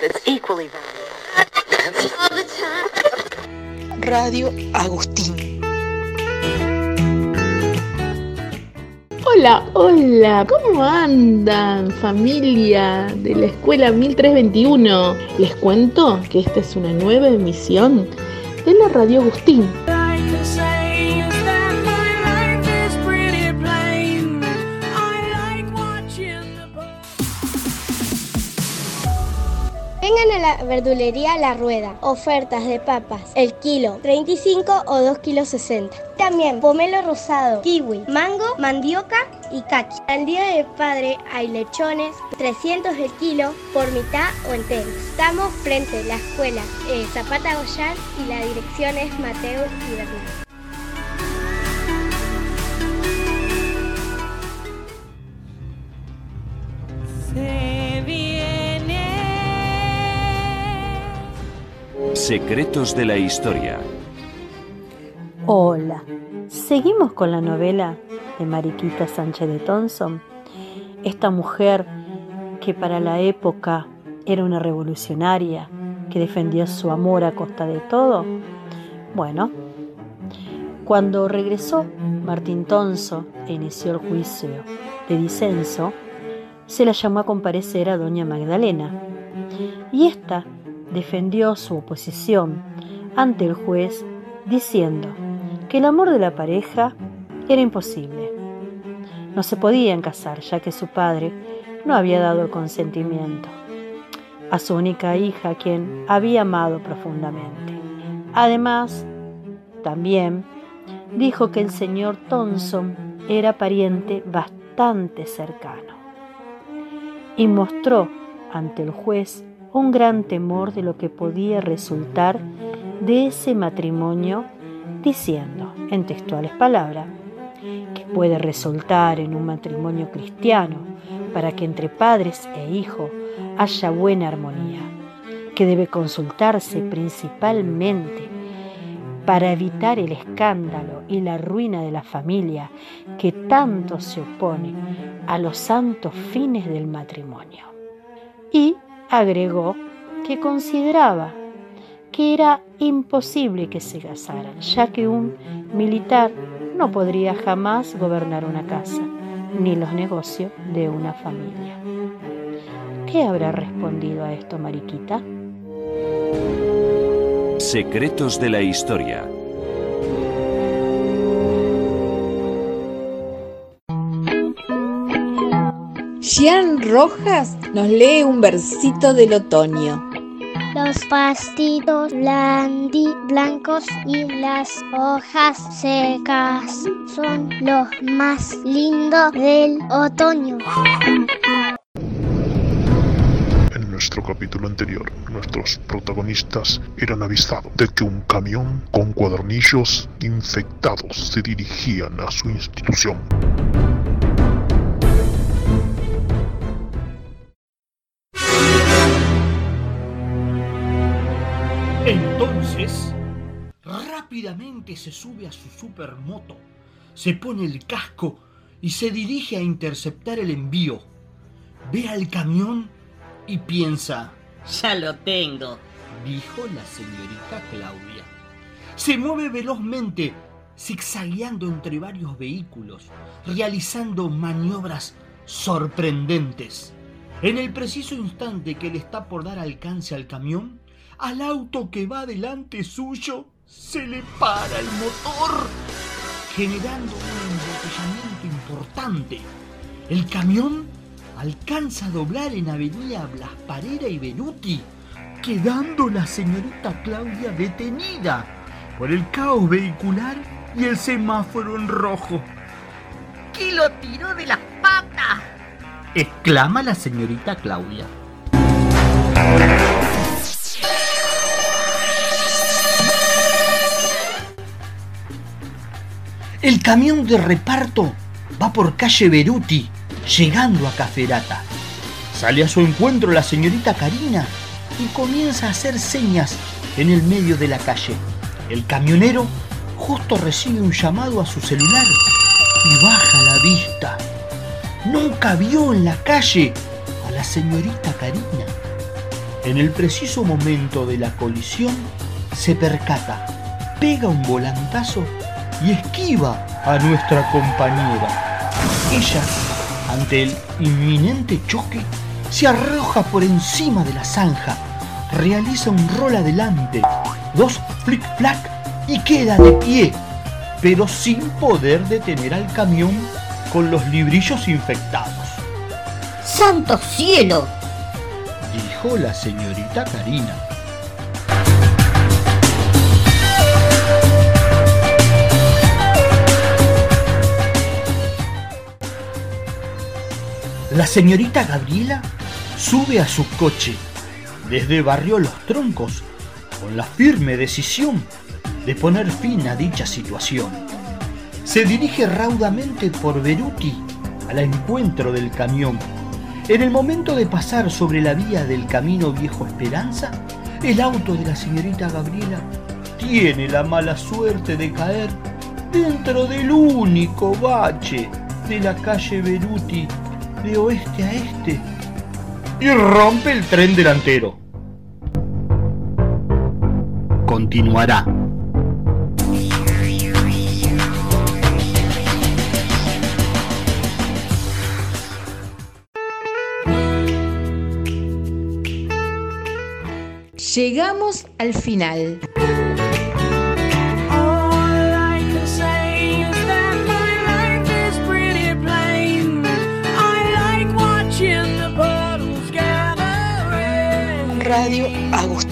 that's equally Radio Agustín. Hola, hola, ¿cómo andan familia de la escuela 1321? Les cuento que esta es una nueva emisión de la Radio Agustín. Vengan a la verdulería La Rueda. Ofertas de papas. El kilo 35 o 2 kilos 60. También pomelo rosado, kiwi, mango, mandioca y caqui. Al día del padre hay lechones 300 el kilo por mitad o enteros. Estamos frente a la escuela eh, Zapata Goyán y la dirección es Mateo y Bernal. Secretos de la Historia. Hola, seguimos con la novela de Mariquita Sánchez de Thompson, esta mujer que para la época era una revolucionaria, que defendía su amor a costa de todo. Bueno, cuando regresó Martín Tonso e inició el juicio de disenso, se la llamó a comparecer a doña Magdalena. Y esta defendió su oposición ante el juez diciendo que el amor de la pareja era imposible. No se podían casar ya que su padre no había dado consentimiento a su única hija, quien había amado profundamente. Además, también dijo que el señor Thompson era pariente bastante cercano y mostró ante el juez un gran temor de lo que podía resultar de ese matrimonio, diciendo, en textuales palabras, que puede resultar en un matrimonio cristiano para que entre padres e hijos haya buena armonía, que debe consultarse principalmente para evitar el escándalo y la ruina de la familia que tanto se opone a los santos fines del matrimonio. Y agregó que consideraba que era imposible que se casaran, ya que un militar no podría jamás gobernar una casa, ni los negocios de una familia. ¿Qué habrá respondido a esto Mariquita? Secretos de la Historia. Jean Rojas nos lee un versito del otoño. Los pastitos blandi, blancos y las hojas secas son los más lindos del otoño. En nuestro capítulo anterior, nuestros protagonistas eran avisados de que un camión con cuadernillos infectados se dirigían a su institución. Rápidamente se sube a su supermoto, se pone el casco y se dirige a interceptar el envío. Ve al camión y piensa, Ya lo tengo. dijo la señorita Claudia. Se mueve velozmente, zigzagueando entre varios vehículos, realizando maniobras sorprendentes. En el preciso instante que le está por dar alcance al camión, al auto que va delante suyo se le para el motor, generando un embotellamiento importante. El camión alcanza a doblar en Avenida Blas Parera y Benuti, quedando la señorita Claudia detenida por el caos vehicular y el semáforo en rojo. ¿Qué lo tiró de las patas? exclama la señorita Claudia. El camión de reparto va por calle Beruti, llegando a Caferata. Sale a su encuentro la señorita Karina y comienza a hacer señas en el medio de la calle. El camionero justo recibe un llamado a su celular y baja la vista. Nunca vio en la calle a la señorita Karina. En el preciso momento de la colisión, se percata, pega un volantazo y esquiva a nuestra compañera. Ella, ante el inminente choque, se arroja por encima de la zanja, realiza un rol adelante, dos flick-flack y queda de pie, pero sin poder detener al camión con los librillos infectados. ¡Santo cielo! dijo la señorita Karina. La señorita Gabriela sube a su coche desde Barrio Los Troncos con la firme decisión de poner fin a dicha situación. Se dirige raudamente por Beruti al encuentro del camión. En el momento de pasar sobre la vía del camino Viejo Esperanza, el auto de la señorita Gabriela tiene la mala suerte de caer dentro del único bache de la calle Beruti de oeste a este y rompe el tren delantero. Continuará. Llegamos al final. Radio Agustín.